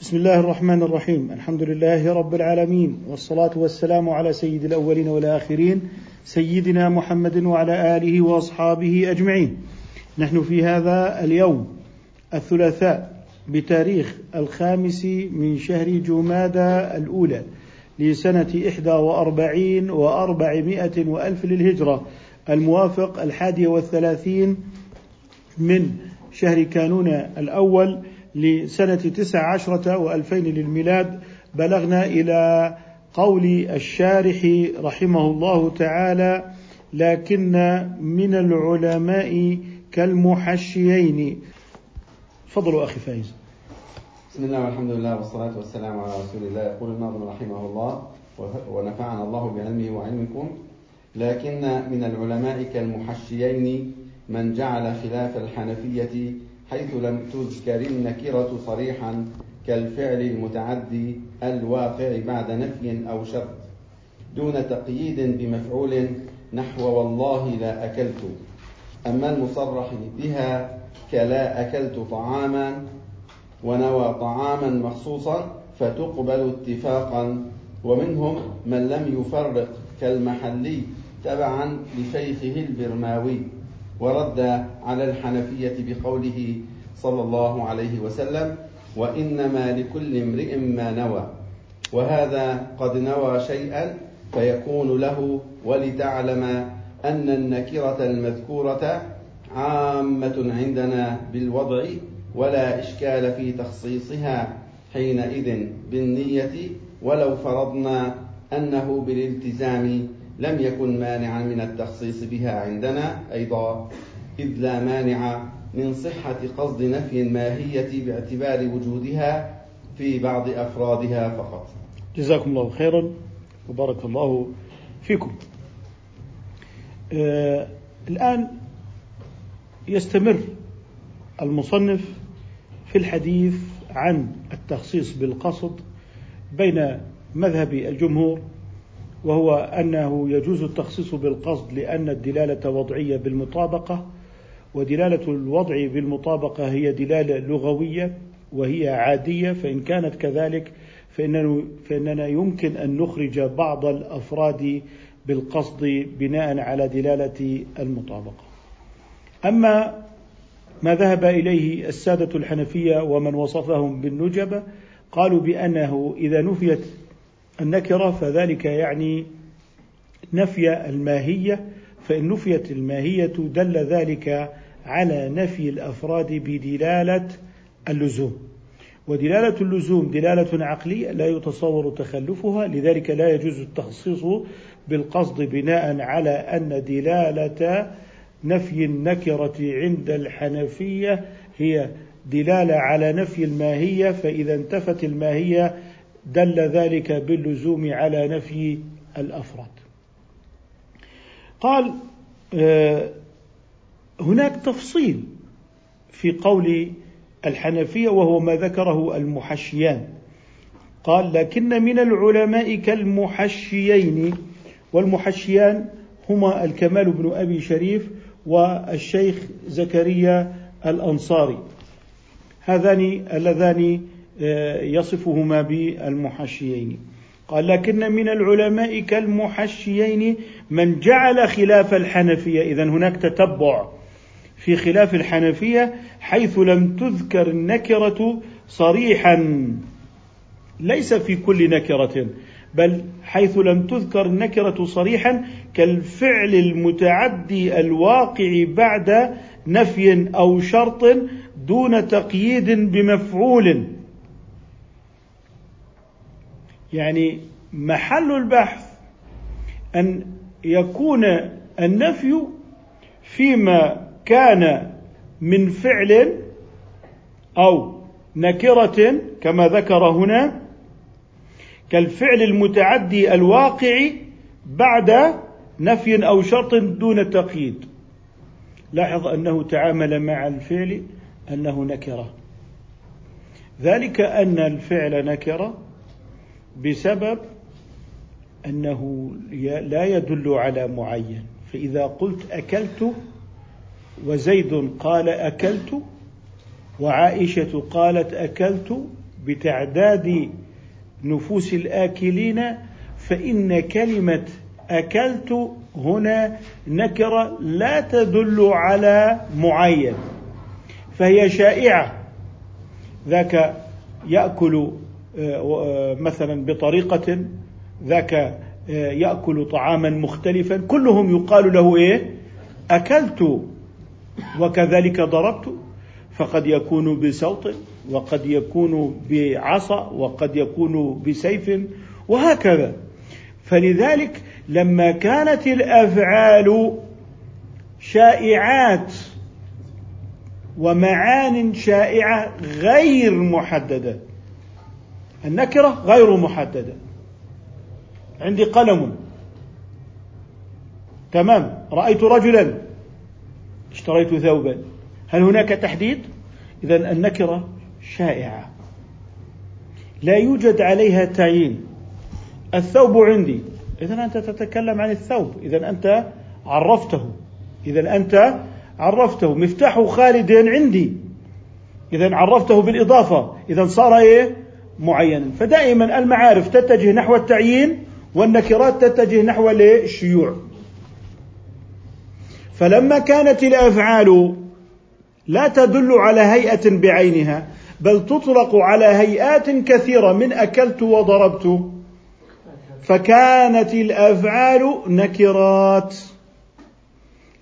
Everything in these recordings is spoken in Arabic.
بسم الله الرحمن الرحيم الحمد لله رب العالمين والصلاة والسلام على سيد الأولين والآخرين سيدنا محمد وعلى آله وأصحابه أجمعين نحن في هذا اليوم الثلاثاء بتاريخ الخامس من شهر جمادى الأولى لسنة إحدى وأربعين وأربعمائة وألف للهجرة الموافق الحادي والثلاثين من شهر كانون الأول لسنة تسع عشرة وألفين للميلاد بلغنا إلى قول الشارح رحمه الله تعالى لكن من العلماء كالمحشيين. فضلوا أخي فايز. بسم الله والحمد لله والصلاة والسلام على رسول الله. يقول الناظم رحمه الله ونفعنا الله بعلمه وعلمكم. لكن من العلماء كالمحشيين من جعل خلاف الحنفية حيث لم تذكر النكرة صريحا كالفعل المتعدي الواقع بعد نفي أو شرط دون تقييد بمفعول نحو والله لا أكلت أما المصرح بها كلا أكلت طعاما ونوى طعاما مخصوصا فتقبل اتفاقا ومنهم من لم يفرق كالمحلي تبعا لشيخه البرماوي. ورد على الحنفية بقوله صلى الله عليه وسلم وإنما لكل امرئ ما نوى وهذا قد نوى شيئا فيكون له ولتعلم أن النكرة المذكورة عامة عندنا بالوضع ولا إشكال في تخصيصها حينئذ بالنية ولو فرضنا أنه بالالتزام لم يكن مانعا من التخصيص بها عندنا. أيضا إذ لا مانع من صحة قصد نفي الماهية باعتبار وجودها في بعض أفرادها فقط. جزاكم الله خيرا وبارك الله فيكم. آه الآن يستمر المصنف في الحديث عن التخصيص بالقصد بين مذهب الجمهور وهو أنه يجوز التخصيص بالقصد لأن الدلالة وضعية بالمطابقة ودلالة الوضع بالمطابقة هي دلالة لغوية وهي عادية فإن كانت كذلك فإننا, فإننا يمكن أن نخرج بعض الأفراد بالقصد بناء على دلالة المطابقة. أما ما ذهب إليه السادة الحنفية ومن وصفهم بالنجبة قالوا بأنه إذا نفيت النكرة فذلك يعني نفي الماهية. فإن نفيت الماهية دل ذلك على نفي الأفراد بدلالة اللزوم. ودلالة اللزوم دلالة عقلية لا يتصور تخلفها لذلك لا يجوز التخصيص بالقصد بناء على أن دلالة نفي النكرة عند الحنفية هي دلالة على نفي الماهية. فإذا انتفت الماهية دل ذلك باللزوم على نفي الأفراد. قال آه، هناك تفصيل في قول الحنفية وهو ما ذكره المحشيان. قال لكن من العلماء كالمحشيين والمحشيان هما الكمال بن أبي شريف والشيخ زكريا الأنصاري. هذان اللذان يصفهما بالمحشيين. قال لكن من العلماء كالمحشيين من جعل خلاف الحنفية. إذا هناك تتبع في خلاف الحنفية حيث لم تذكر النكرة صريحا. ليس في كل نكرة بل حيث لم تذكر النكرة صريحا كالفعل المتعدي الواقع بعد نفي أو شرط دون تقييد بمفعول. يعني محل البحث أن يكون النفي فيما كان من فعل أو نكرة كما ذكر هنا كالفعل المتعدي الواقع بعد نفي أو شرط دون تقييد. لاحظ أنه تعامل مع الفعل أنه نكرة. ذلك أن الفعل نكرة بسبب أنه لا يدل على معين. فإذا قلت أكلت وزيد قال أكلت وعائشة قالت أكلت بتعداد نفوس الآكلين فإن كلمة أكلت هنا نكرة لا تدل على معين فهي شائعة. ذاك يأكل آه، مثلا بطريقة ذاك آه، يأكل طعاما مختلفا كلهم يقال له إيه؟ أكلت وكذلك ضربت فقد يكون بصوت وقد يكون بعصا وقد يكون بسيف وهكذا. فلذلك لما كانت الأفعال شائعات ومعان شائعة غير محددة النكرة غير محددة. عندي قلم. تمام. رأيت رجلا. اشتريت ثوبا. هل هناك تحديد؟ اذا النكرة شائعة. لا يوجد عليها تعيين. الثوب عندي. إذا أنت تتكلم عن الثوب. إذا أنت عرفته. إذا أنت عرفته. مفتاح خالد عندي. إذا عرفته بالإضافة. إذا صار إيه؟ معينا. فدائما المعارف تتجه نحو التعيين والنكرات تتجه نحو الشيوع فلما كانت الأفعال لا تدل على هيئة بعينها بل تطلق على هيئات كثيرة من أكلت وضربت فكانت الأفعال نكرات.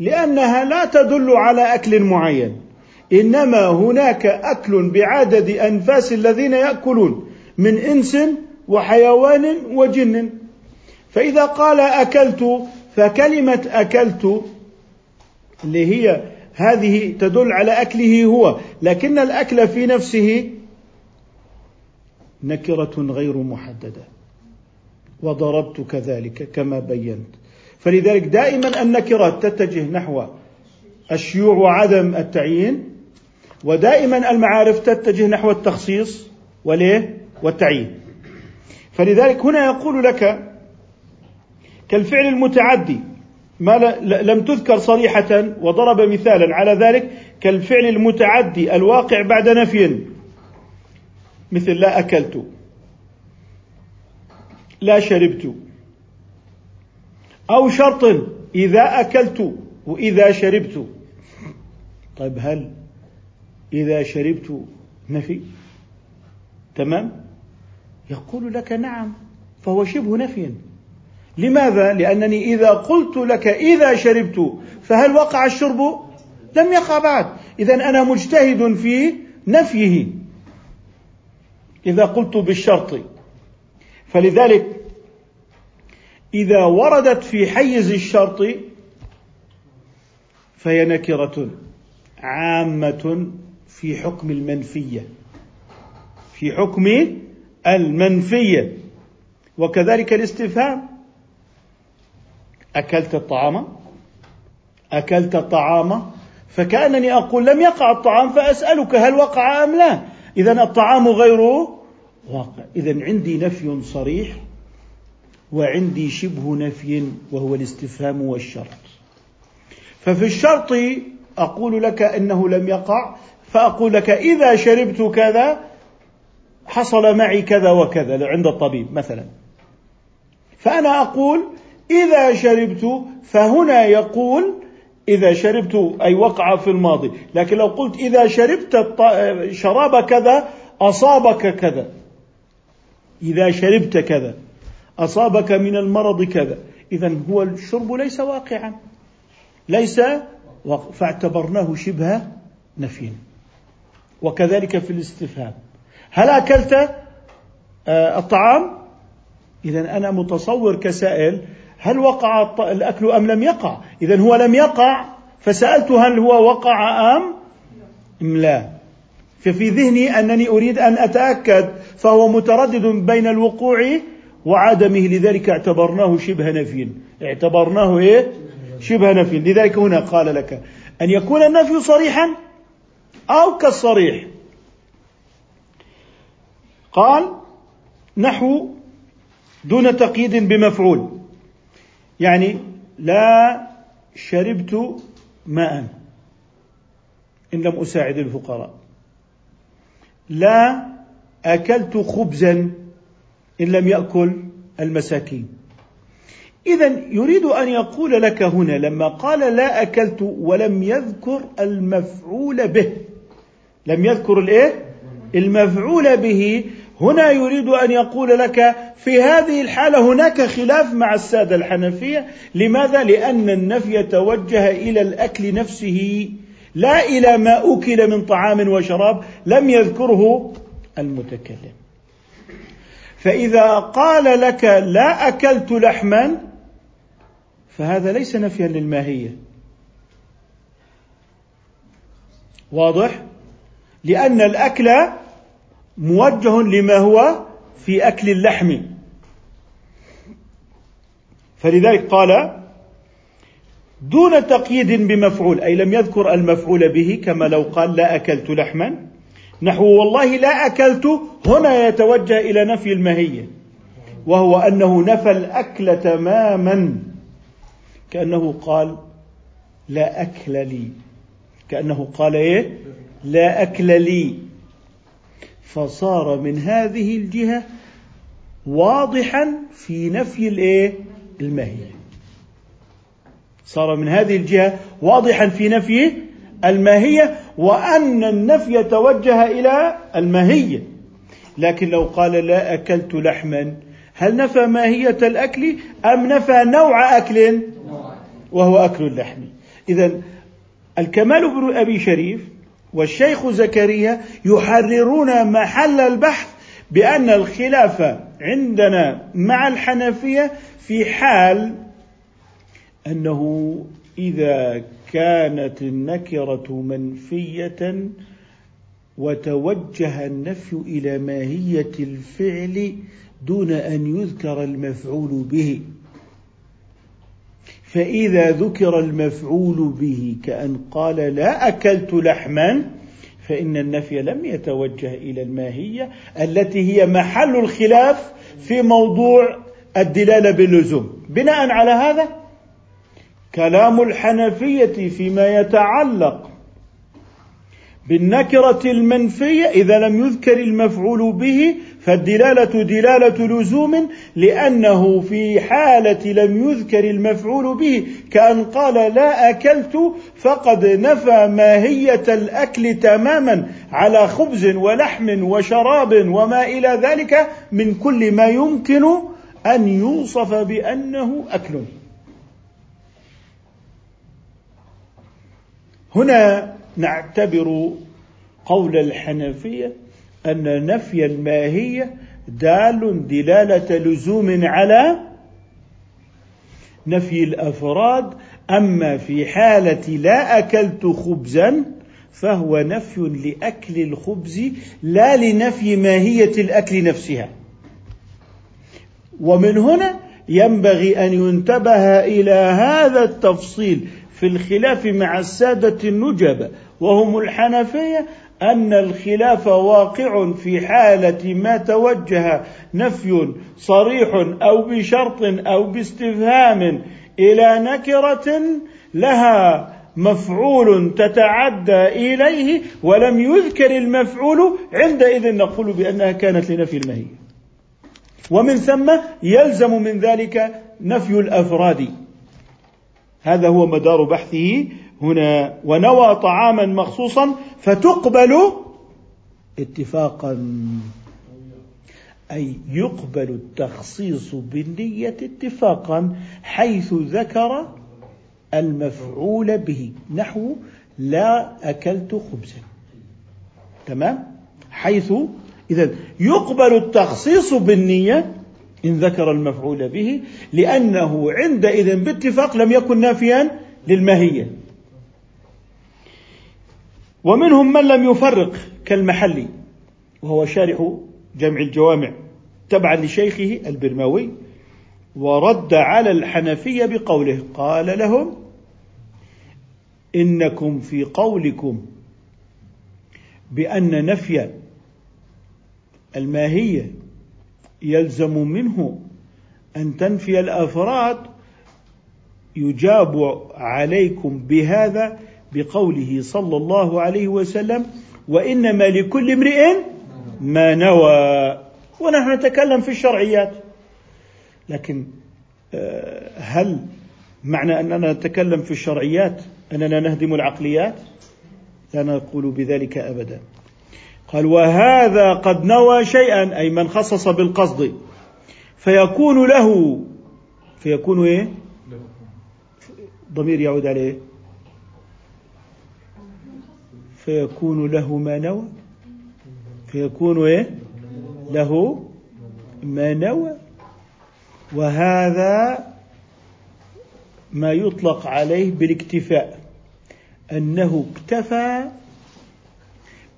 لأنها لا تدل على أكل معين إنما هناك أكل بعدد أنفاس الذين يأكلون. من إنس وحيوان وجن. فإذا قال أكلت فكلمة أكلت اللي هي هذه تدل على أكله هو لكن الأكل في نفسه نكرة غير محددة. وضربت كذلك كما بينت. فلذلك دائما النكرات تتجه نحو الشيوع وعدم التعيين ودائما المعارف تتجه نحو التخصيص. وليه؟ والتعيين. فلذلك هنا يقول لك كالفعل المتعدي ما لم تذكر صريحة وضرب مثالا. على ذلك كالفعل المتعدي الواقع بعد نفي. مثل لا أكلت لا شربت أو شرط إذا أكلت وإذا شربت. طيب هل إذا شربت نفي؟ تمام؟ يقول لك نعم فهو شبه نفي. لماذا؟ لأنني إذا قلت لك إذا شربت فهل وقع الشرب؟ لم يقع بعد. إذا أنا مجتهد في نفيه. إذا قلت بالشرط. فلذلك إذا وردت في حيز الشرط فهي نكرة عامة في حكم المنفية. في حكم المنفية. وكذلك الاستفهام. أكلت الطعام؟ أكلت الطعام فكأنني أقول لم يقع الطعام فأسألك هل وقع أم لا. إذا الطعام غير واقع. إذا عندي نفي صريح وعندي شبه نفي وهو الاستفهام والشرط. ففي الشرط أقول لك إنه لم يقع فأقول لك إذا شربت كذا حصل معي كذا وكذا عند الطبيب مثلا. فأنا أقول إذا شربت فهنا يقول إذا شربت أي وقع في الماضي. لكن لو قلت إذا شربت شراب كذا أصابك كذا. إذا شربت كذا أصابك من المرض كذا. إذا هو الشرب ليس واقعا. ليس فاعتبرناه شبه نفي وكذلك في الاستفهام. هل أكلت آه، الطعام؟ إذا أنا متصور كسائل هل وقع الأكل أم لم يقع؟ إذا هو لم يقع فسألت هل هو وقع أم أم لا. ففي ذهني أنني أريد أن أتأكد فهو متردد بين الوقوع وعدمه لذلك اعتبرناه شبه نفي اعتبرناه إيه؟ شبه نفي لذلك هنا قال لك أن يكون النفي صريحا أو كالصريح. قال نحو دون تقييد بمفعول. يعني لا شربت ماء إن لم أساعد الفقراء. لا أكلت خبزا إن لم يأكل المساكين. إذا يريد أن يقول لك هنا لما قال لا أكلت ولم يذكر المفعول به. لم يذكر الإيه؟ المفعول به. هنا يريد أن يقول لك في هذه الحالة هناك خلاف مع السادة الحنفية لماذا؟ لأن النفي توجه إلى الأكل نفسه لا إلى ما أكل من طعام وشراب لم يذكره المتكلم فإذا قال لك لا أكلت لحما فهذا ليس نفيا للماهية واضح؟ لأن الأكل موجه لما هو في أكل اللحم. فلذلك قال دون تقييد بمفعول أي لم يذكر المفعول به كما لو قال لا أكلت لحما. نحو والله لا أكلت هنا يتوجه إلى نفي الماهية وهو أنه نفى الأكل تماما. كأنه قال لا أكل لي. كأنه قال إيه؟ لا أكل لي. فصار من هذه الجهة واضحا في نفي الإيه؟ الماهية صار من هذه الجهة واضحا في نفي الماهية وأن النفي توجه إلى الماهية لكن لو قال لا أكلت لحما هل نفى ماهية الأكل أم نفى نوع أكل؟ وهو أكل اللحم. إذا الكمال بن أبي شريف والشيخ زكريا يحررون محل البحث بأن الخلاف عندنا مع الحنفية في حال أنه إذا كانت النكرة منفية وتوجه النفي إلى ماهية الفعل دون أن يذكر المفعول به. فإذا ذكر المفعول به كأن قال لا أكلت لحما فإن النفي لم يتوجه إلى الماهية التي هي محل الخلاف في موضوع الدلالة باللزوم. بناء على هذا كلام الحنفية فيما يتعلق بالنكرة المنفية إذا لم يذكر المفعول به فالدلالة دلالة لزوم لأنه في حالة لم يذكر المفعول به كأن قال لا أكلت فقد نفى ماهية الأكل تماما على خبز ولحم وشراب وما إلى ذلك من كل ما يمكن أن يوصف بأنه أكل. هنا نعتبر قول الحنفية أن نفي الماهية دال دلالة لزوم على نفي الأفراد أما في حالة لا أكلت خبزا فهو نفي لأكل الخبز لا لنفي ماهية الأكل نفسها. ومن هنا ينبغي أن ينتبه إلى هذا التفصيل في الخلاف مع السادة النجبة وهم الحنفية أن الخلاف واقع في حالة ما توجه نفي صريح أو بشرط أو باستفهام إلى نكرة لها مفعول تتعدى إليه ولم يذكر المفعول عندئذ نقول بأنها كانت لنفي المهية ومن ثم يلزم من ذلك نفي الأفراد. هذا هو مدار بحثه هنا ونوى طعاما مخصوصا فتقبل اتفاقا. أي يقبل التخصيص بالنية اتفاقا حيث ذكر المفعول به نحو لا أكلت خبزا. تمام؟ حيث إذا يقبل التخصيص بالنية إن ذكر المفعول به لأنه عندئذ باتفاق لم يكن نافيا للماهية. ومنهم من لم يفرق كالمحلي وهو شارح جمع الجوامع تبعا لشيخه البرماوي ورد على الحنفية بقوله قال لهم إنكم في قولكم بأن نفي الماهية يلزم منه أن تنفي الأفراد يجاب عليكم بهذا بقوله صلى الله عليه وسلم وانما لكل امرئ ما نوى. ونحن نتكلم في الشرعيات. لكن آه، هل معنى أننا نتكلم في الشرعيات أننا نهدم العقليات؟ لا نقول بذلك أبدا. قال وهذا قد نوى شيئا أي من خصص بالقصد. فيكون له فيكون إيه؟ ضمير يعود عليه. فيكون له ما نوى. فيكون إيه؟ له ما نوى. وهذا ما يطلق عليه بالاكتفاء أنه اكتفى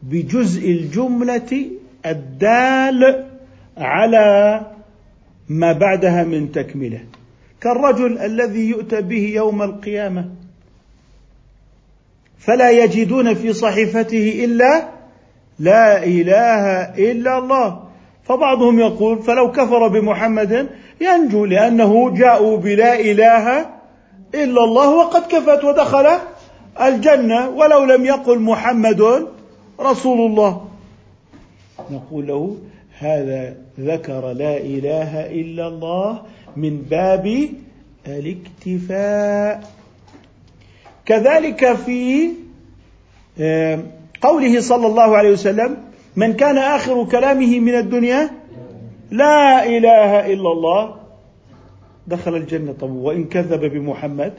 بجزء الجملة الدال على ما بعدها من تكملة. كالرجل الذي يؤتى به يوم القيامة فلا يجدون في صحيفته إلا لا إله إلا الله. فبعضهم يقول فلو كفر بمحمد ينجو لأنه جاءوا بلا إله إلا الله وقد كفت ودخل الجنة ولو لم يقل محمد رسول الله. نقول له هذا ذكر لا إله إلا الله من باب الاكتفاء. كذلك في قوله صلى الله عليه وسلم من كان آخر كلامه من الدنيا لا إله إلا الله. دخل الجنة. طب وإن كذب بمحمد؟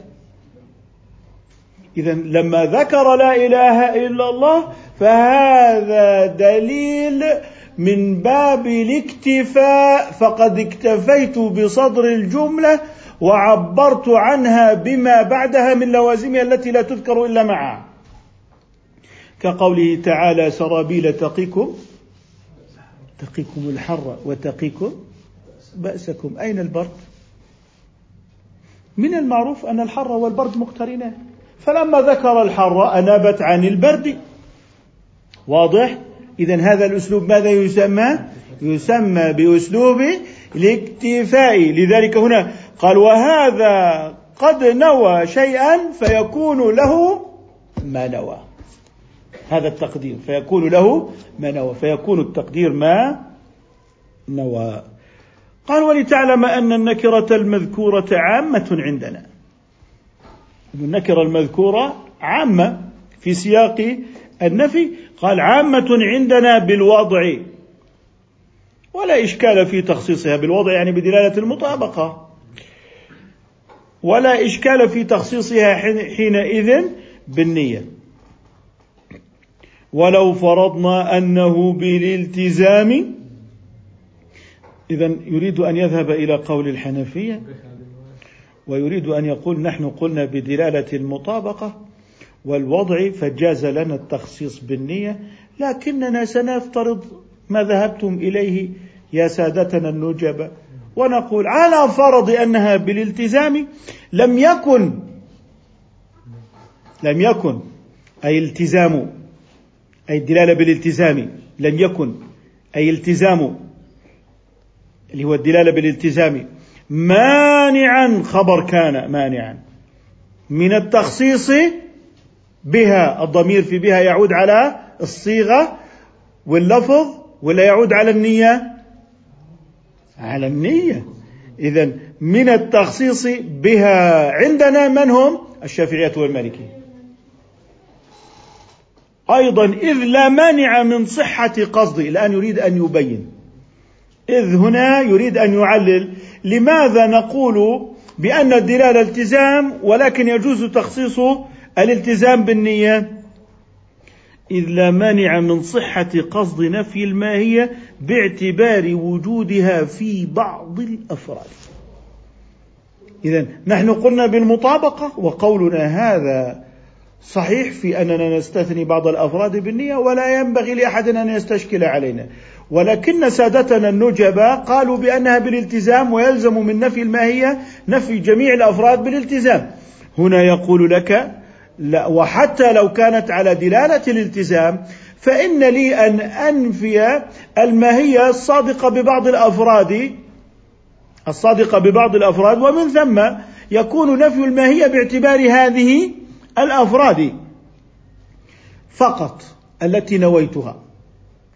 اذا لما ذكر لا إله إلا الله فهذا دليل من باب الاكتفاء. فقد اكتفيت بصدر الجملة وعبرت عنها بما بعدها من لوازمها التي لا تذكر إلا معها كقوله تعالى سرابيل تقيكم تقيكم الحر وتقيكم بأسكم أين البرد؟ من المعروف أن الحر والبرد مقترنان فلما ذكر الحر أنابت عن البرد واضح؟ إذا هذا الأسلوب ماذا يسمى؟ يسمى بأسلوب الاكتفاء لذلك هنا قال وهذا قد نوى شيئا فيكون له ما نوى. هذا التقدير فيكون له ما نوى فيكون التقدير ما نوى. قال ولتعلم أن النكرة المذكورة عامة عندنا. النكرة المذكورة عامة في سياق النفي. قال عامة عندنا بالوضع ولا إشكال في تخصيصها بالوضع يعني بدلالة المطابقة. ولا إشكال في تخصيصها حينئذ بالنية. ولو فرضنا أنه بالالتزام اذا يريد أن يذهب إلى قول الحنفية ويريد أن يقول نحن قلنا بدلالة المطابقة والوضع فجاز لنا التخصيص بالنية لكننا سنفترض ما ذهبتم إليه يا سادتنا النجبة. ونقول على فرض أنها بالالتزام لم يكن لم يكن أي التزام أي الدلالة بالالتزام لم يكن أي التزام اللي هو الدلالة بالالتزام مانعا خبر كان مانعا من التخصيص بها الضمير في بها يعود على الصيغة واللفظ ولا يعود على النية؟ على النية إذا من التخصيص بها عندنا من هم؟ الشافعية والمالكية. أيضا إذ لا مانع من صحة قصده الآن يريد أن يبين. إذ هنا يريد أن يعلل لماذا نقول بأن الدلالة التزام ولكن يجوز تخصيص الالتزام بالنية. إذ لا مانع من صحة قصد نفي الماهية باعتبار وجودها في بعض الأفراد. إذا نحن قلنا بالمطابقة وقولنا هذا صحيح في أننا نستثني بعض الأفراد بالنية ولا ينبغي لأحد أن يستشكل علينا. ولكن سادتنا النجباء قالوا بأنها بالالتزام ويلزم من نفي الماهيه نفي جميع الأفراد بالالتزام. هنا يقول لك لا وحتى لو كانت على دلالة الالتزام فإن لي أن أنفي الماهيه الصادقة ببعض الأفراد الصادقة ببعض الأفراد ومن ثم يكون نفي الماهيه باعتبار هذه الأفراد فقط التي نويتها.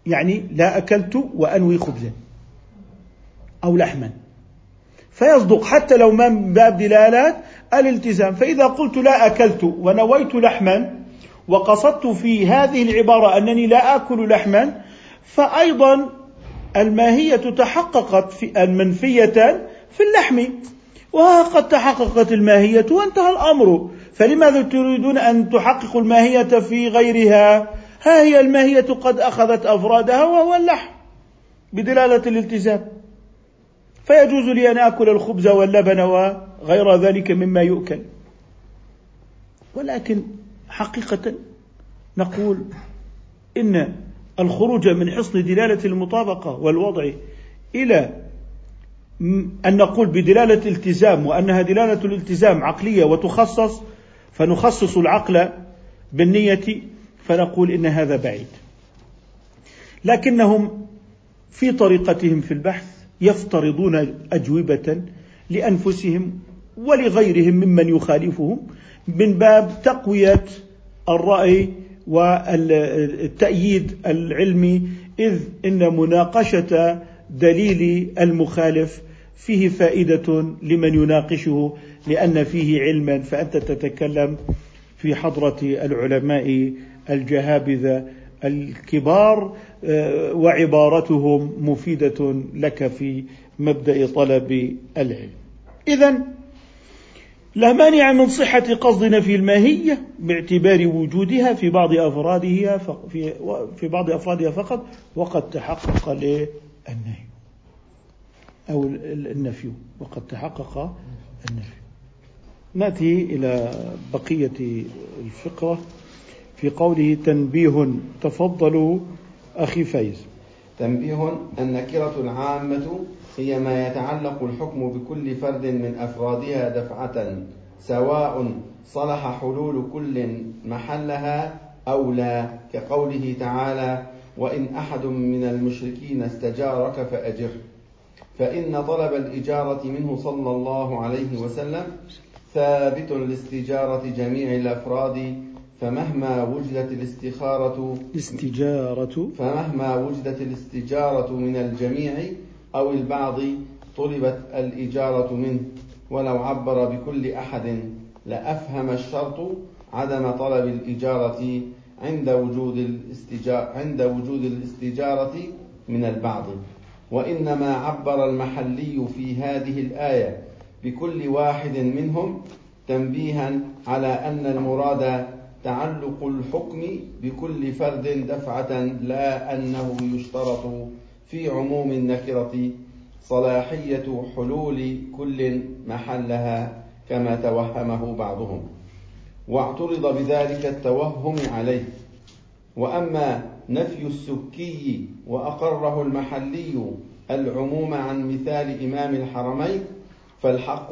يعني لا أكلت وأنوي خبزا أو لحما. فيصدق حتى لو من باب دلالات الالتزام. فإذا قلت لا أكلت ونويت لحما وقصدت في هذه العبارة أنني لا آكل لحما فأيضا الماهية تحققت في المنفية في اللحم وقد تحققت الماهية وانتهى الأمر. فلماذا تريدون أن تحققوا الماهية في غيرها؟ ها هي الماهية قد أخذت أفرادها وهو اللحم بدلالة الالتزام. فيجوز لي أن آكل الخبز واللبن وغير ذلك مما يؤكل. ولكن حقيقة نقول إن الخروج من حصن دلالة المطابقة والوضع إلى أن نقول بدلالة التزام وأنها دلالة الالتزام عقلية وتخصص فنخصص العقل بالنية فنقول إن هذا بعيد. لكنهم في طريقتهم في البحث يفترضون أجوبة لأنفسهم ولغيرهم ممن يخالفهم من باب تقوية الرأي والتأييد العلمي إذ إن مناقشة دليل المخالف فيه فائدة لمن يناقشه لأن فيه علما فأنت تتكلم في حضرة العلماء الجهابذة الكبار آه، وعبارتهم مفيدة لك في مبدأ طلب العلم. إذا لا مانع من صحة قصدنا في الماهية باعتبار وجودها في بعض أفرادها في في بعض أفرادها فقط وقد تحقق النهي أو النفي وقد تحقق النفي. نأتي إلى بقية الفقرة. في قوله تنبيه تفضلوا أخي فايز. تنبيه النكرة العامة هي ما يتعلق الحكم بكل فرد من أفرادها دفعة سواء صلح حلول كل محلها أو لا كقوله تعالى وإن أحد من المشركين استجارك فأجره. فإن طلب الإجارة منه صلى الله عليه وسلم ثابت لاستجارة جميع الأفراد فمهما وجدت الاستخارة استجارة فمهما وجدت الاستجارة من الجميع أو البعض طلبت الإجارة منه ولو عبر بكل أحد لأفهم الشرط عدم طلب الإجارة عند وجود الاستجارة عند وجود الاستجارة من البعض. وإنما عبر المحلي في هذه الآية بكل واحد منهم تنبيها على أن المراد تعلق الحكم بكل فرد دفعة لا أنه يشترط في عموم النكرة صلاحية حلول كل محلها كما توهمه بعضهم. واعترض بذلك التوهم عليه. وأما نفي السكي وأقره المحلي العموم عن مثال إمام الحرمين فالحق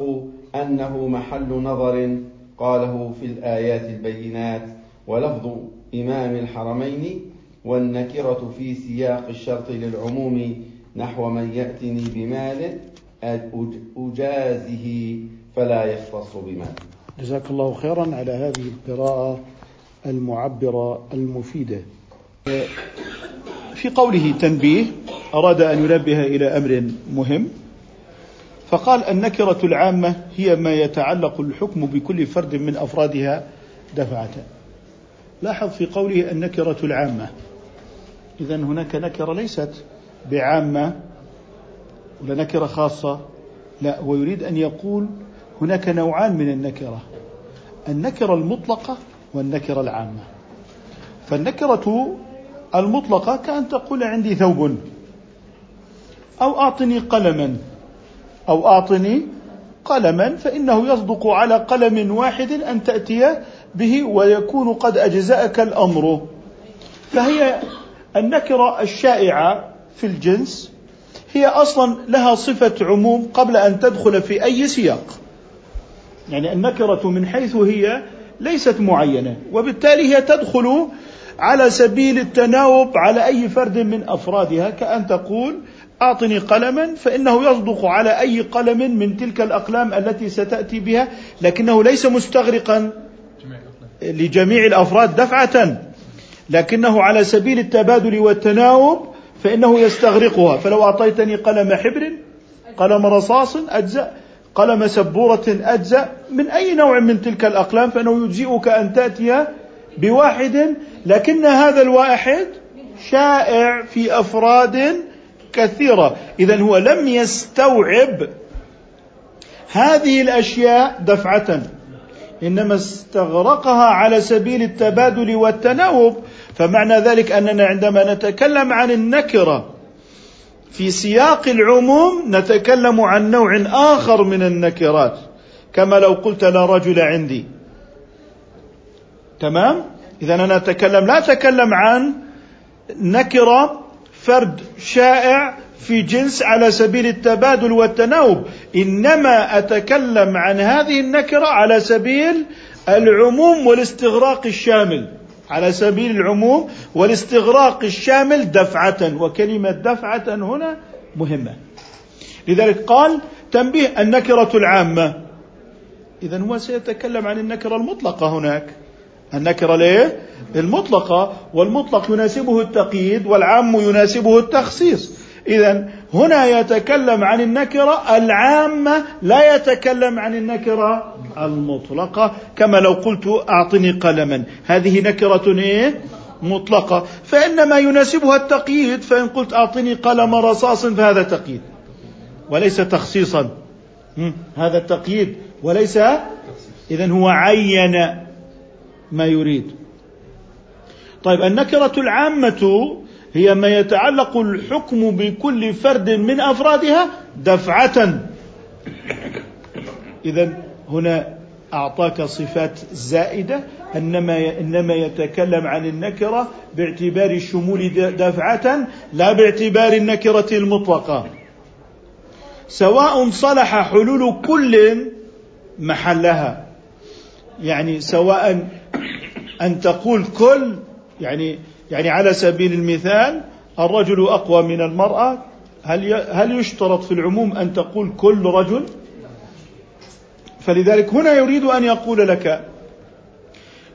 أنه محل نظر قاله في الآيات البينات ولفظ إمام الحرمين والنكرة في سياق الشرط للعموم نحو من يأتني بمال أجازه فلا يختص بمال. جزاك الله خيرا على هذه القراءة المعبرة المفيدة. في قوله تنبيه أراد أن ينبه إلى أمر مهم. فقال النكرة العامة هي ما يتعلق الحكم بكل فرد من أفرادها دفعة. لاحظ في قوله النكرة العامة. إذا هناك نكرة ليست بعامة ولا نكرة خاصة. لا هو يريد أن يقول هناك نوعان من النكرة النكرة المطلقة والنكرة العامة. فالنكرة المطلقة كأن تقول عندي ثوب أو أعطني قلما أو أعطني قلما فإنه يصدق على قلم واحد أن تأتي به ويكون قد أجزأك الأمر. فهي النكرة الشائعة في الجنس هي أصلا لها صفة عموم قبل أن تدخل في أي سياق. يعني النكرة من حيث هي ليست معينة وبالتالي هي تدخل على سبيل التناوب على أي فرد من أفرادها كأن تقول أعطني قلما فإنه يصدق على أي قلم من تلك الأقلام التي ستأتي بها لكنه ليس مستغرقا لجميع الأفراد دفعة. لكنه على سبيل التبادل والتناوب فإنه يستغرقها. فلو أعطيتني قلم حبر قلم رصاص أجزأ قلم سبورة أجزأ من أي نوع من تلك الأقلام فإنه يجزئك أن تأتي بواحد. لكن هذا الواحد شائع في أفراد كثيرة. إذا هو لم يستوعب هذه الأشياء دفعة إنما استغرقها على سبيل التبادل والتناوب. فمعنى ذلك أننا عندما نتكلم عن النكرة في سياق العموم نتكلم عن نوع آخر من النكرات. كما لو قلت لا رجل عندي. تمام؟ إذا أنا أتكلم لا أتكلم عن نكرة فرد شائع في جنس على سبيل التبادل والتناوب. إنما أتكلم عن هذه النكرة على سبيل العموم والاستغراق الشامل. على سبيل العموم والاستغراق الشامل دفعة وكلمة دفعة هنا مهمة. لذلك قال تنبيه النكرة العامة. اذا هو سيتكلم عن النكرة المطلقة هناك. النكرة ليه؟ المطلقة والمطلق يناسبه التقييد والعام يناسبه التخصيص. إذا هنا يتكلم عن النكرة العامة لا يتكلم عن النكرة المطلقة. كما لو قلت أعطني قلما. هذه نكرة إيه؟ مطلقة. فإنما يناسبها التقييد. فإن قلت أعطني قلم رصاص فهذا تقييد. وليس تخصيصا. هذا التقييد. وليس إذا هو عين ما يريد. طيب النكرة العامة هي ما يتعلق الحكم بكل فرد من أفرادها دفعة. اذا هنا أعطاك صفات زائدة إنما إنما يتكلم عن النكرة باعتبار الشمول دفعة لا باعتبار النكرة المطلقة. سواء صلح حلول كل محلها. يعني سواء أن تقول كل يعني يعني على سبيل المثال الرجل أقوى من المرأة هل هل يشترط في العموم أن تقول كل رجل؟ فلذلك هنا يريد أن يقول لك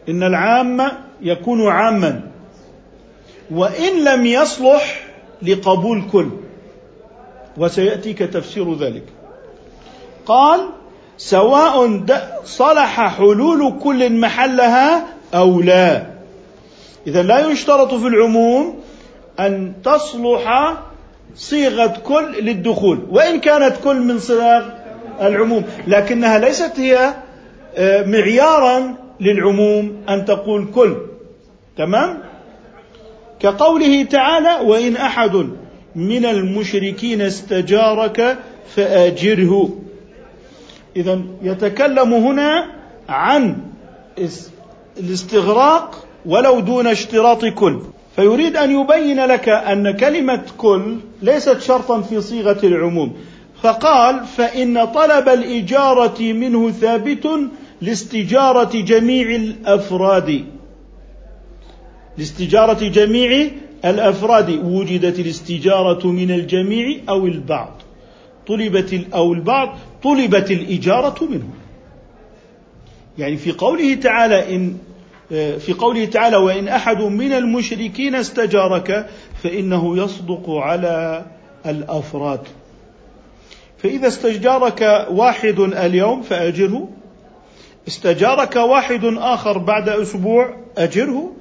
إن العام يكون عاما وإن لم يصلح لقبول كل وسيأتيك تفسير ذلك قال سواء صلح حلول كل محلها أو لا إذا لا يشترط في العموم أن تصلح صيغة كل للدخول وإن كانت كل من صيغ العموم لكنها ليست هي آه، معيارا للعموم أن تقول كل. تمام؟ كقوله تعالى وإن أحد من المشركين استجارك فآجره. إذا يتكلم هنا عن الاستغراق ولو دون اشتراط كل. فيريد أن يبين لك أن كلمة كل ليست شرطا في صيغة العموم. فقال فإن طلب الإجارة منه ثابت لاستجارة جميع الأفراد. لاستجارة جميع الأفراد. وجدت الاستجارة من الجميع أو البعض. طلبت أو البعض طلبت الإجارة منه. يعني في قوله تعالى إن في قوله تعالى وإن أحد من المشركين استجارك فإنه يصدق على الأفراد. فإذا استجارك واحد اليوم فأجره. استجارك واحد آخر بعد أسبوع أجره.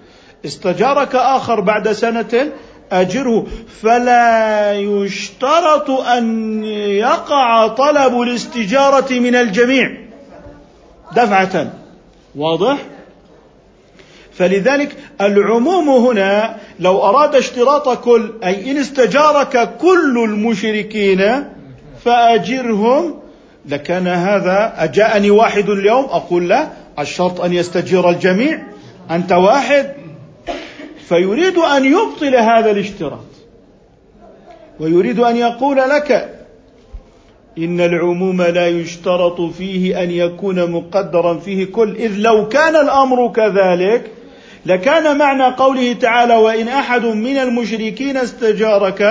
استجارك آخر بعد سنة أجره. فلا يشترط أن يقع طلب الاستجارة من الجميع. دفعة. واضح؟ فلذلك العموم هنا لو أراد اشتراط كل أي إن استجارك كل المشركين فأجرهم. لكان هذا أجاءني واحد اليوم أقول لا الشرط أن يستجير الجميع أنت واحد. فيريد أن يبطل هذا الاشتراط. ويريد أن يقول لك إن العموم لا يشترط فيه أن يكون مقدرا فيه كل إذ لو كان الأمر كذلك لكان معنى قوله تعالى وإن أحد من المشركين استجارك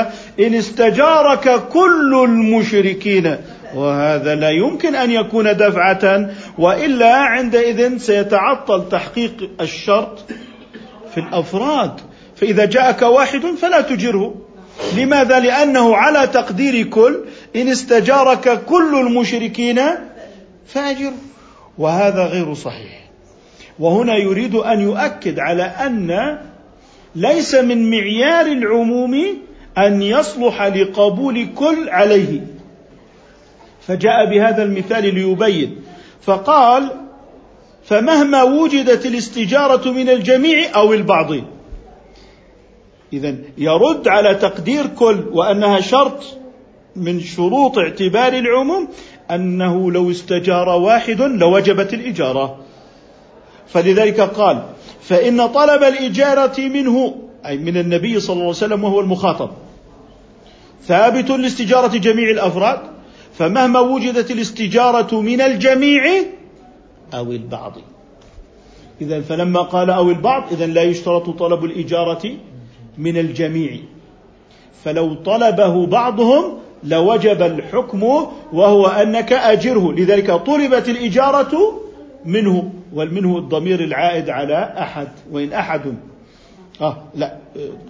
إن استجارك كل المشركين. وهذا لا يمكن أن يكون دفعة وإلا عندئذ سيتعطل تحقيق الشرط في الأفراد. فإذا جاءك واحد فلا تجره. لماذا؟ لأنه على تقدير كل إن استجارك كل المشركين فاجر وهذا غير صحيح. وهنا يريد أن يؤكد على أن ليس من معيار العموم أن يصلح لقبول كل عليه. فجاء بهذا المثال ليبين. فقال فمهما وجدت الاستجارة من الجميع أو البعض. اذا يرد على تقدير كل وأنها شرط من شروط اعتبار العموم أنه لو استجار واحد لوجبت الإجارة. فلذلك قال فإن طلب الإجارة منه أي من النبي صلى الله عليه وسلم وهو المخاطب ثابت لاستجارة جميع الأفراد فمهما وجدت الاستجارة من الجميع أو البعض. اذا فلما قال أو البعض اذا لا يشترط طلب الإجارة من الجميع. فلو طلبه بعضهم لوجب الحكم وهو أنك أجره. لذلك طلبت الإجارة منه. والمنه الضمير العائد على أحد وإن أحد آه لا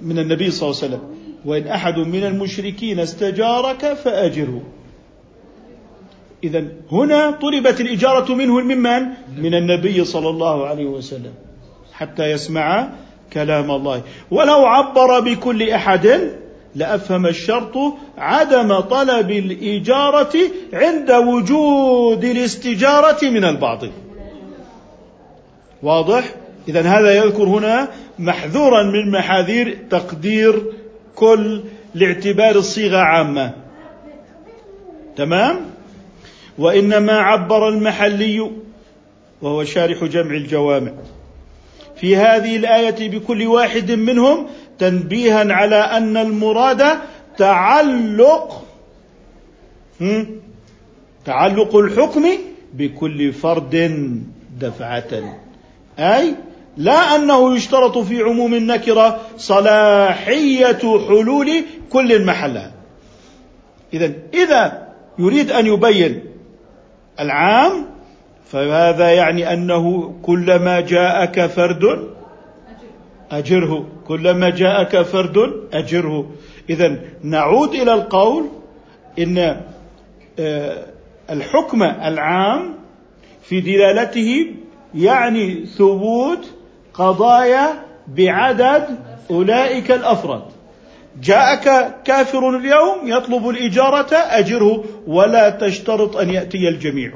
من النبي صلى الله عليه وسلم. وإن أحد من المشركين استجارك فأجره. اذا هنا طلبت الإجارة منه ممن من؟ النبي صلى الله عليه وسلم حتى يسمع كلام الله. ولو عبر بكل أحد لأفهم الشرط عدم طلب الإجارة عند وجود الاستجارة من البعض واضح؟ اذا هذا يذكر هنا محذورا من محاذير تقدير كل لاعتبار الصيغة عامة. تمام؟ وإنما عبر المحلي وهو شارح جمع الجوامع في هذه الآية بكل واحد منهم تنبيها على أن المراد تعلق تعلق الحكم بكل فرد دفعة. أي لا أنه يشترط في عموم النكرة صلاحية حلول كل محلها اذا إذا يريد أن يبين العام فهذا يعني أنه كلما جاءك فرد أجره. كلما جاءك فرد أجره. اذا نعود إلى القول إن آه، الحكم العام في دلالته يعني ثبوت قضايا بعدد أولئك الأفراد. جاءك كافر اليوم يطلب الإجارة أجره ولا تشترط أن يأتي الجميع.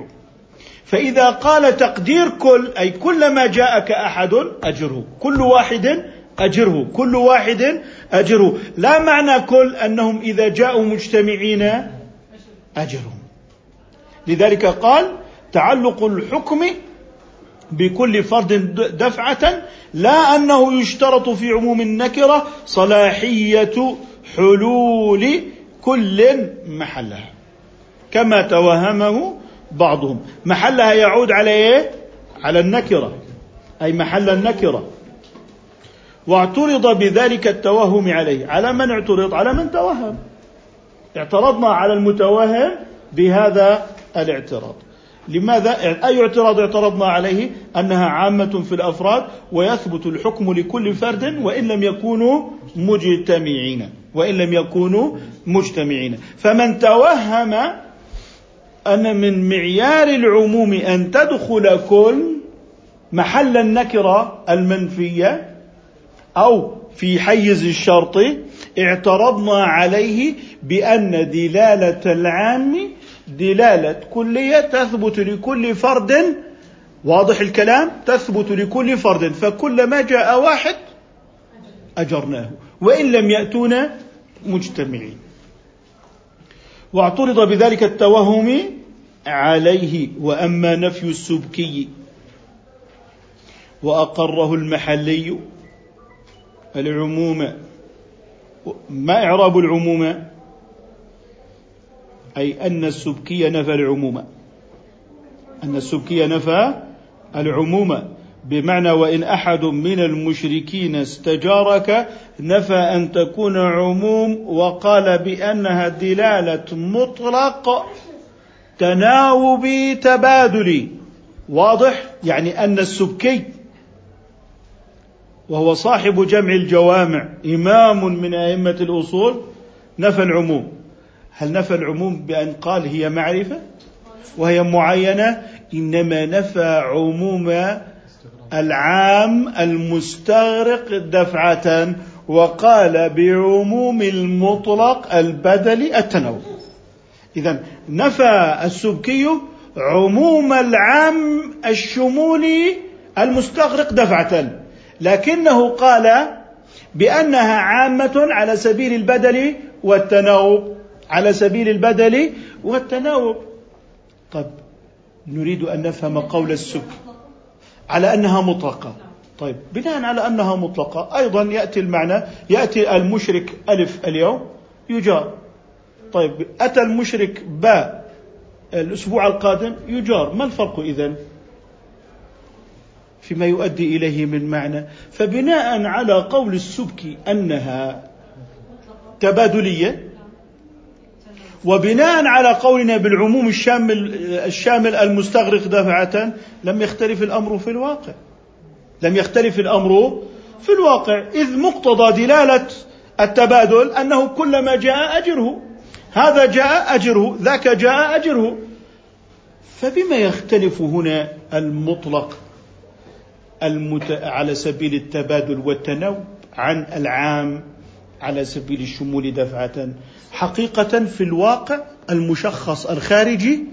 فإذا قال تقدير كل أي كلما جاءك أحد أجره. كل واحد أجره. كل واحد أجره. لا معنى كل أنهم إذا جاءوا مجتمعين أجرهم. لذلك قال تعلق الحكم بكل فرد دفعة لا أنه يشترط في عموم النكرة صلاحية حلول كل محلها كما توهمه بعضهم. محلها يعود على إيه؟ على النكرة أي محل النكرة. واعترض بذلك التوهم عليه. على من اعترض؟ على من توهم. اعترضنا على المتوهم بهذا الاعتراض. لماذا؟ أي اعتراض اعترضنا عليه أنها عامة في الأفراد ويثبت الحكم لكل فرد وإن لم يكونوا مجتمعين وإن لم يكونوا مجتمعين. فمن توهم أن من معيار العموم أن تدخل كل محل النكرة المنفية أو في حيز الشرط اعترضنا عليه بأن دلالة العام دلالة كلية تثبت لكل فرد واضح الكلام؟ تثبت لكل فرد فكلما جاء واحد أجرناه وإن لم يأتونا مجتمعين. واعترض بذلك التوهم عليه وأما نفي السبكي وأقره المحلي العموم ما إعراب العموم؟ أي أن السبكي نفى العموم. أن السبكي نفى العموم. بمعنى وإن أحد من المشركين استجارك نفى أن تكون عموم وقال بأنها دلالة مطلق تناوب تبادلي. واضح؟ يعني أن السبكي وهو صاحب جمع الجوامع إمام من أئمة الأصول نفى العموم. هل نفى العموم بأن قال هي معرفة وهي معينة؟ إنما نفى عموم العام المستغرق دفعة وقال بعموم المطلق البدل التنوع. إذا نفى السبكي عموم العام الشمولي المستغرق دفعة لكنه قال بأنها عامة على سبيل البدل والتناوب على سبيل البدل والتناوب. طيب نريد أن نفهم قول السبكي على أنها مطلقة. طيب بناء على أنها مطلقة أيضا يأتي المعنى يأتي المشرك ألف اليوم يجار. طيب أتى المشرك باء الأسبوع القادم يجار. ما الفرق إذن؟ فيما يؤدي إليه من معنى. فبناء على قول السبكي أنها تبادلية وبناء على قولنا بالعموم الشامل الشامل المستغرق دفعة لم يختلف الأمر في الواقع. لم يختلف الأمر في الواقع إذ مقتضى دلالة التبادل أنه كلما جاء أجره. هذا جاء أجره ذاك جاء أجره. فبما يختلف هنا المطلق المت... على سبيل التبادل والتنوع عن العام على سبيل الشمول دفعة. حقيقة في الواقع المشخص الخارجي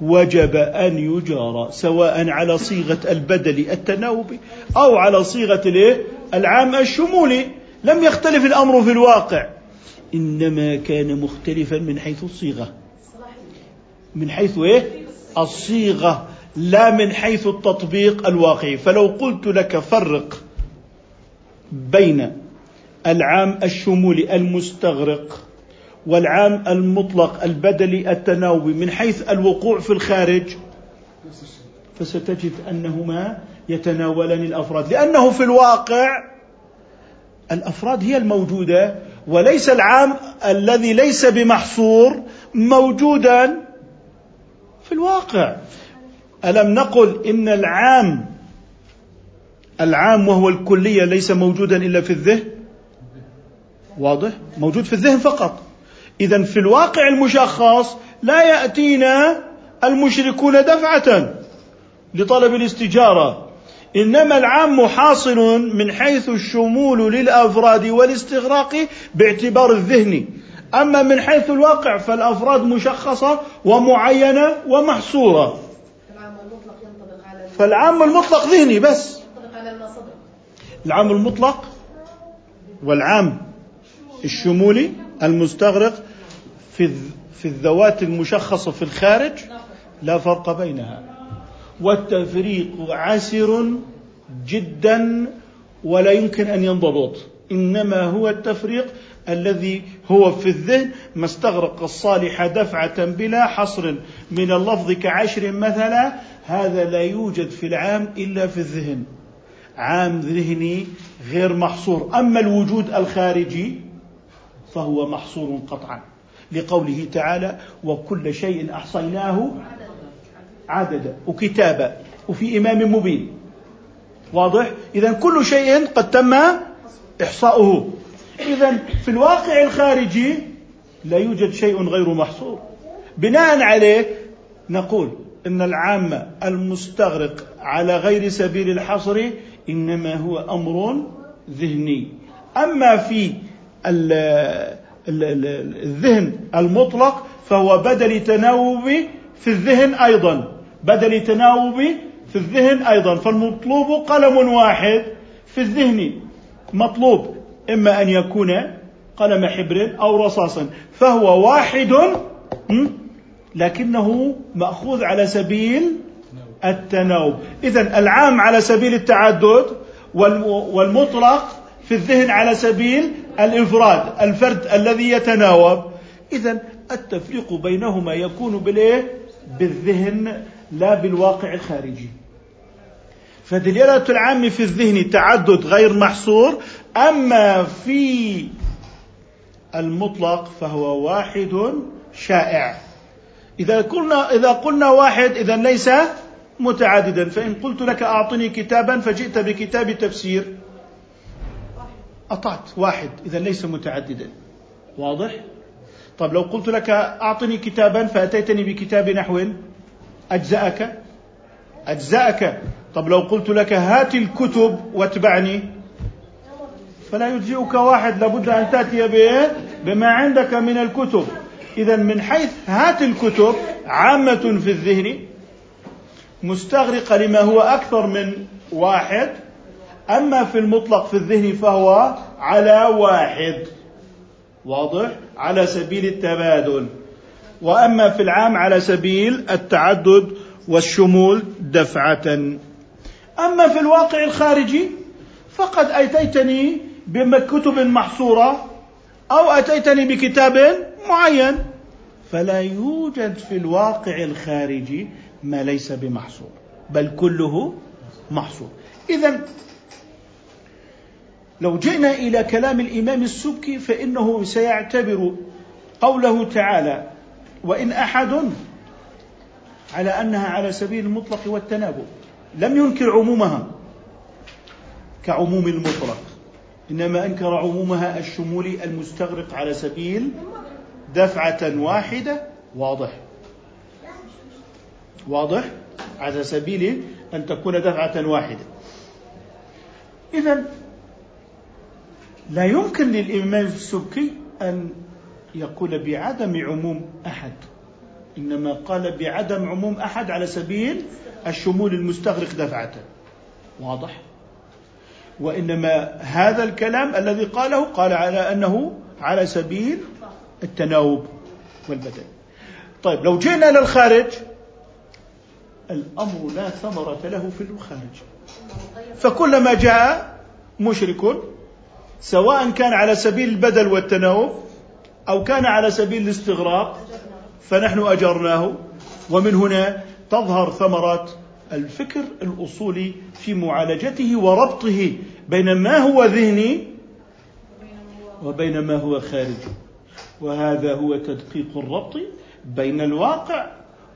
وجب أن يجار سواء على صيغة البدل التناوبي أو على صيغة العام الشمولي. لم يختلف الأمر في الواقع. إنما كان مختلفا من حيث الصيغة. من حيث إيه؟ الصيغة لا من حيث التطبيق الواقعي. فلو قلت لك فرق بين العام الشمولي المستغرق والعام المطلق البدلي التناوبي من حيث الوقوع في الخارج فستجد أنهما يتناولان الأفراد. لأنه في الواقع الأفراد هي الموجودة وليس العام الذي ليس بمحصور موجودا في الواقع. ألم نقل إن العام العام وهو الكلية ليس موجودا إلا في الذهن؟ واضح؟ موجود في الذهن فقط. اذا في الواقع المشخص لا يأتينا المشركون دفعة لطلب الاستجارة. إنما العام حاصل من حيث الشمول للأفراد والاستغراق باعتبار الذهن. أما من حيث الواقع فالأفراد مشخصة ومعينة ومحصورة. فالعام المطلق ذهني بس. العام المطلق والعام الشمولي المستغرق في في الذوات المشخصة في الخارج لا فرق بينها. والتفريق عسر جدا ولا يمكن أن ينضبط. إنما هو التفريق الذي هو في الذهن ما استغرق الصالح دفعة بلا حصر من اللفظ كعشر مثلا هذا لا يوجد في العام إلا في الذهن. عام ذهني غير محصور. أما الوجود الخارجي فهو محصور قطعا. لقوله تعالى وكل شيء أحصيناه عددا. وكتابا وفي إمام مبين. واضح؟ اذا كل شيء قد تم إحصاؤه. اذا في الواقع الخارجي لا يوجد شيء غير محصور. بناء عليه نقول إن العام المستغرق على غير سبيل الحصر إنما هو أمر ذهني. أما في الذهن المطلق فهو بدل تناوب في الذهن أيضا. بدل تناوب في الذهن أيضا. فالمطلوب قلم واحد في الذهن. مطلوب إما أن يكون قلم حبر أو رصاصا. فهو واحد لكنه مأخوذ على سبيل التناوب. اذا العام على سبيل التعدد والمطلق في الذهن على سبيل الإنفراد الفرد الذي يتناوب. اذا التفريق بينهما يكون بالإيه؟ بالذهن لا بالواقع الخارجي. فدلالة العام في الذهن تعدد غير محصور. أما في المطلق فهو واحد شائع. إذا قلنا إذا قلنا واحد إذا ليس متعددا. فإن قلت لك أعطني كتابا فجئت بكتاب تفسير. أطعت واحد إذا ليس متعددا. واضح؟ طب لو قلت لك أعطني كتابا فأتيتني بكتاب نحو أجزأك؟ أجزأك. طب لو قلت لك هات الكتب واتبعني. فلا يجزئك واحد لابد أن تأتي به بما عندك من الكتب. إذا من حيث هات الكتب عامة في الذهن مستغرقة لما هو أكثر من واحد أما في المطلق في الذهن فهو على واحد. واضح؟ على سبيل التبادل. وأما في العام على سبيل التعدد والشمول دفعة. أما في الواقع الخارجي فقد أتيتني بكتب محصورة أو أتيتني بكتاب معين. فلا يوجد في الواقع الخارجي ما ليس بمحصور بل كله محصور. اذا لو جئنا إلى كلام الإمام السبكي فإنه سيعتبر قوله تعالى وإن أحد على أنها على سبيل المطلق والتناوب لم ينكر عمومها كعموم المطلق إنما أنكر عمومها الشمولي المستغرق على سبيل دفعة واحدة واضح؟ واضح؟ على سبيل أن تكون دفعة واحدة. اذا لا يمكن للإمام السبكي أن يقول بعدم عموم أحد. إنما قال بعدم عموم أحد على سبيل الشمول المستغرق دفعة. واضح؟ وإنما هذا الكلام الذي قاله قال على أنه على سبيل التناوب والبدل. طيب لو جئنا إلى الخارج الأمر لا ثمرة له في الخارج. فكلما جاء مشرك سواء كان على سبيل البدل والتناوب أو كان على سبيل الاستغراق فنحن أجرناه. ومن هنا تظهر ثمرات الفكر الأصولي في معالجته وربطه بين ما هو ذهني وبين ما هو خارجي. وهذا هو تدقيق الربط بين الواقع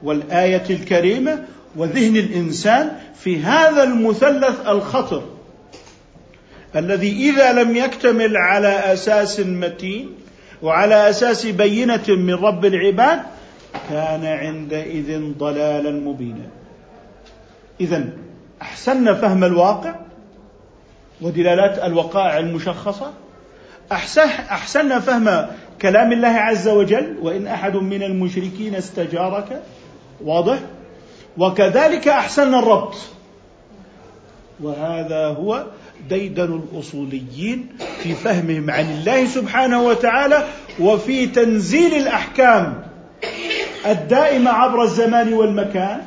والآية الكريمة وذهن الإنسان في هذا المثلث الخطر. الذي إذا لم يكتمل على أساس متين وعلى أساس بينة من رب العباد كان عندئذ ضلالا مبينا. اذا احسنا فهم الواقع ودلالات الوقائع المشخصة. احسنا فهم كلام الله عز وجل وإن أحد من المشركين استجارك. واضح؟ وكذلك احسنا الربط. وهذا هو ديدن الأصوليين في فهمهم عن الله سبحانه وتعالى وفي تنزيل الأحكام الدائمة عبر الزمان والمكان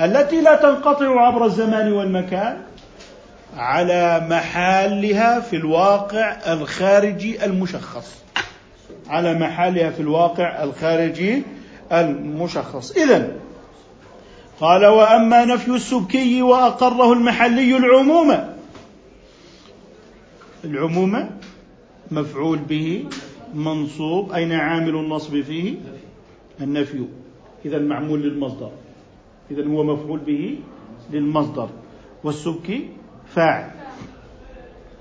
التي لا تنقطع عبر الزمان والمكان على محلها في الواقع الخارجي المشخص. على محلها في الواقع الخارجي المشخص. اذا قال وأما نفي السبكي وأقره المحلي العموم. العموم مفعول به منصوب أين عامل النصب فيه؟ النفي. إذا معمول للمصدر. إذا هو مفعول به للمصدر. والسبكي فاعل.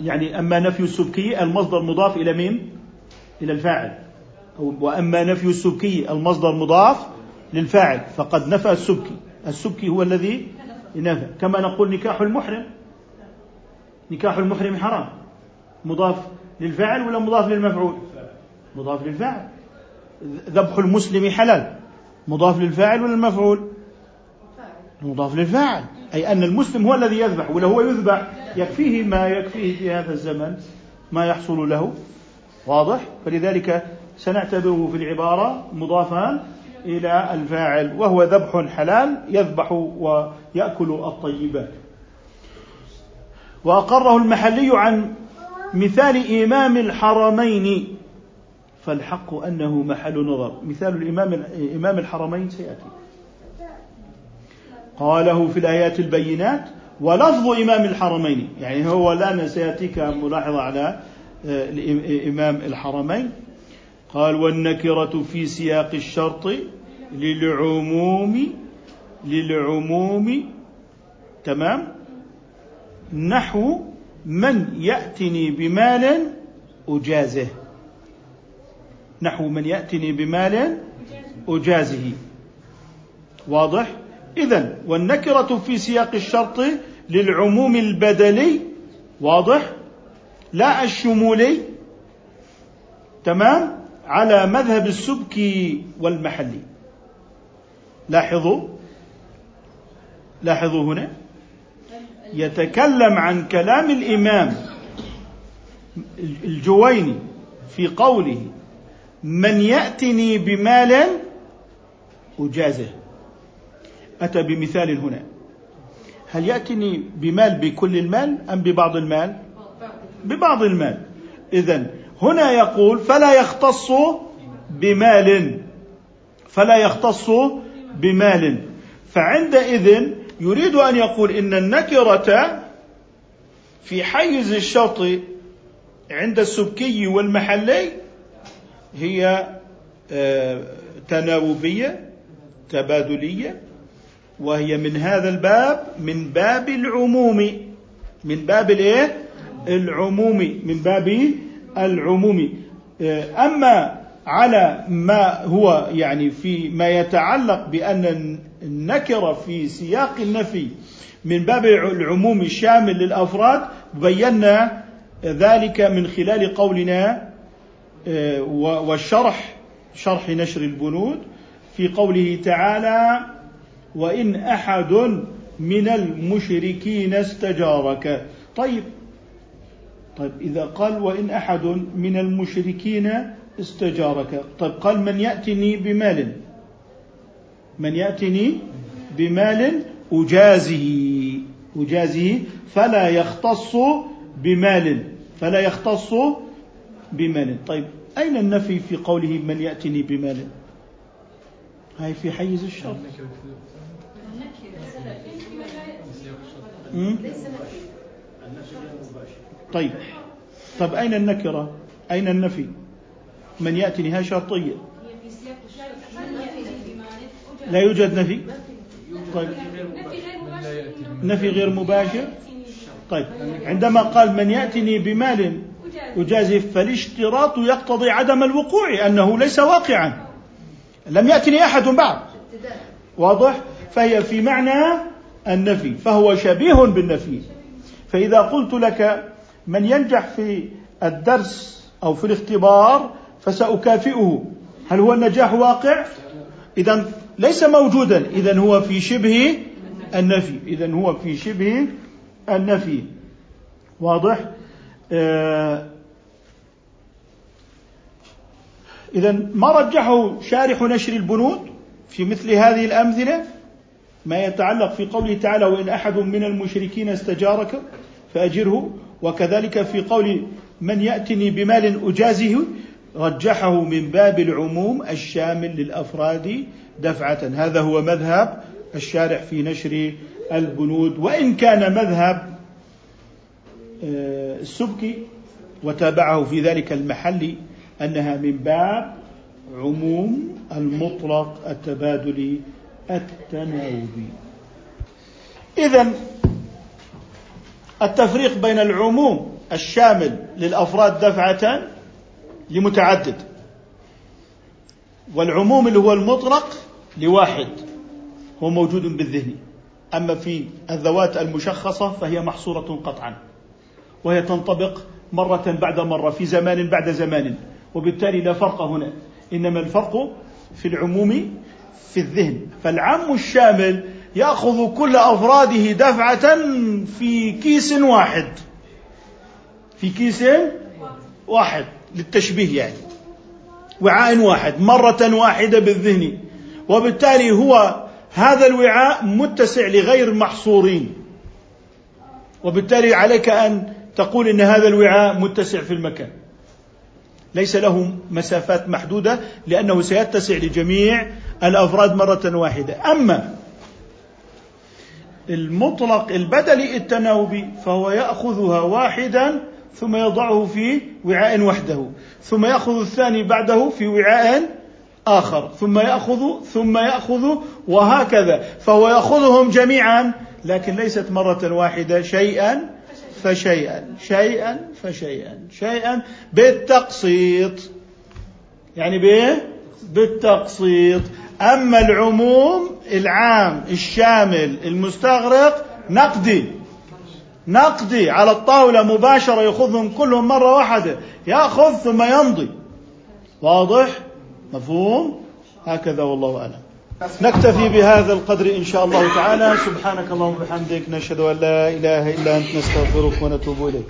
يعني أما نفي السبكي المصدر مضاف إلى مين؟ إلى الفاعل. وأما نفي السبكي المصدر مضاف للفاعل. فقد نفى السبكي. السبكي هو الذي ينافع. كما نقول نكاح المحرم. نكاح المحرم حرام. مضاف للفاعل ولا مضاف للمفعول؟ مضاف للفاعل ذبح المسلم حلال. مضاف للفاعل ولا المفعول مضاف للفاعل. أي أن المسلم هو الذي يذبح ولا هو يذبح. يكفيه ما يكفيه في هذا الزمن. ما يحصل له. واضح؟ فلذلك سنعتبره في العبارة مضافا إلى الفاعل وهو ذبح حلال يذبح ويأكل الطيبات. وأقره المحلي عن مثال إمام الحرمين. فالحق أنه محل نظر. مثال الإمام إمام الحرمين سيأتي. قاله في الآيات البينات ولفظ إمام الحرمين. يعني هو الآن سيأتيك ملاحظة على آه، إمام الحرمين. قال والنكرة في سياق الشرط للعموم للعموم تمام؟ نحو من يأتني بمال أجازه. نحو من يأتني بمال أجازه. واضح؟ إذا والنكرة في سياق الشرط للعموم البدلي واضح؟ لا الشمولي تمام؟ على مذهب السبكي والمحلي. لاحظوا. لاحظوا هنا. يتكلم عن كلام الإمام الجويني في قوله من يأتني بمال أجازه. أتى بمثال هنا. هل يأتني بمال بكل المال أم ببعض المال؟ ببعض المال. اذا هنا يقول فلا يختص بمال. فلا يختص بمال. فعندئذ يريد أن يقول إن النكرة في حيز الشرط عند السبكي والمحلي هي آه، تناوبية تبادلية وهي من هذا الباب من باب العموم. من باب الإيه؟ العموم. من باب العموم. آه، أما على ما هو يعني في ما يتعلق بأن النكرة في سياق النفي من باب العموم الشامل للأفراد بينا ذلك من خلال قولنا آه، والشرح شرح نشر البنود في قوله تعالى وإن أحد من المشركين استجارك طيب طيب إذا قال وإن أحد من المشركين استجارك. طيب قال من يأتني بمال. من يأتني بمال أجازه. أجازه فلا يختص بمال. فلا يختص بمال. طيب أين النفي في قوله من يأتني بمال؟ هاي في حيز الشرط. طيب طيب أين النكرة؟ أين النفي؟ من يأتي نهاية شرطية لا يوجد نفي؟ طيب. نفي غير مباشر؟ طيب. عندما قال من يأتني بمال أجازف فالاشتراط يقتضي عدم الوقوع أنه ليس واقعا. لم يأتني أحد بعد. واضح؟ فهي في معنى النفي فهو شبيه بالنفي. فإذا قلت لك من ينجح في الدرس أو في الاختبار فسأكافئه. هل هو النجاح واقع؟ إذا ليس موجودا. إذا هو في شبه النفي. إذا هو في شبه النفي. واضح؟ آه إذا ما رجحه شارح نشر البنود في مثل هذه الأمثلة؟ ما يتعلق في قوله تعالى وإن أحد من المشركين استجارك فأجره. وكذلك في قول من يأتني بمال أجازه رجحه من باب العموم الشامل للأفراد دفعة. هذا هو مذهب الشارح في نشر البنود. وإن كان مذهب آه، السبكي وتابعه في ذلك المحل أنها من باب عموم المطلق التبادلي التناوبي. إذا التفريق بين العموم الشامل للأفراد دفعة لمتعدد والعموم اللي هو المطلق لواحد هو موجود بالذهن. أما في الذوات المشخصة فهي محصورة قطعا. وهي تنطبق مرة بعد مرة في زمان بعد زمان. وبالتالي لا فرق هنا. إنما الفرق في العموم في الذهن. فالعام الشامل يأخذ كل أفراده دفعة في كيس واحد. في كيس واحد. للتشبيه يعني. وعاء واحد مرة واحدة بالذهن. وبالتالي هو هذا الوعاء متسع لغير محصورين. وبالتالي عليك أن تقول إن هذا الوعاء متسع في المكان. ليس له مسافات محدودة لأنه سيتسع لجميع الأفراد مرة واحدة. أما المطلق البدلي التناوبي فهو يأخذها واحدا ثم يضعه في وعاء وحده ثم يأخذ الثاني بعده في وعاء آخر ثم يأخذ ثم يأخذ وهكذا. فهو يأخذهم جميعا لكن ليست مرة واحدة شيئا فشيئا شيئا فشيئا شيئا بالتقسيط. يعني بإيه؟ بالتقسيط. أما العموم العام الشامل المستغرق نقدي. نقدي على الطاولة مباشرة يأخذهم كلهم مرة واحدة. يأخذ ثم يمضي. واضح؟ مفهوم؟ هكذا والله أعلم. نكتفي بهذا القدر إن شاء الله تعالى. سبحانك اللهم وبحمدك نشهد أن لا إله إلا أنت نستغفرك ونتوب إليك.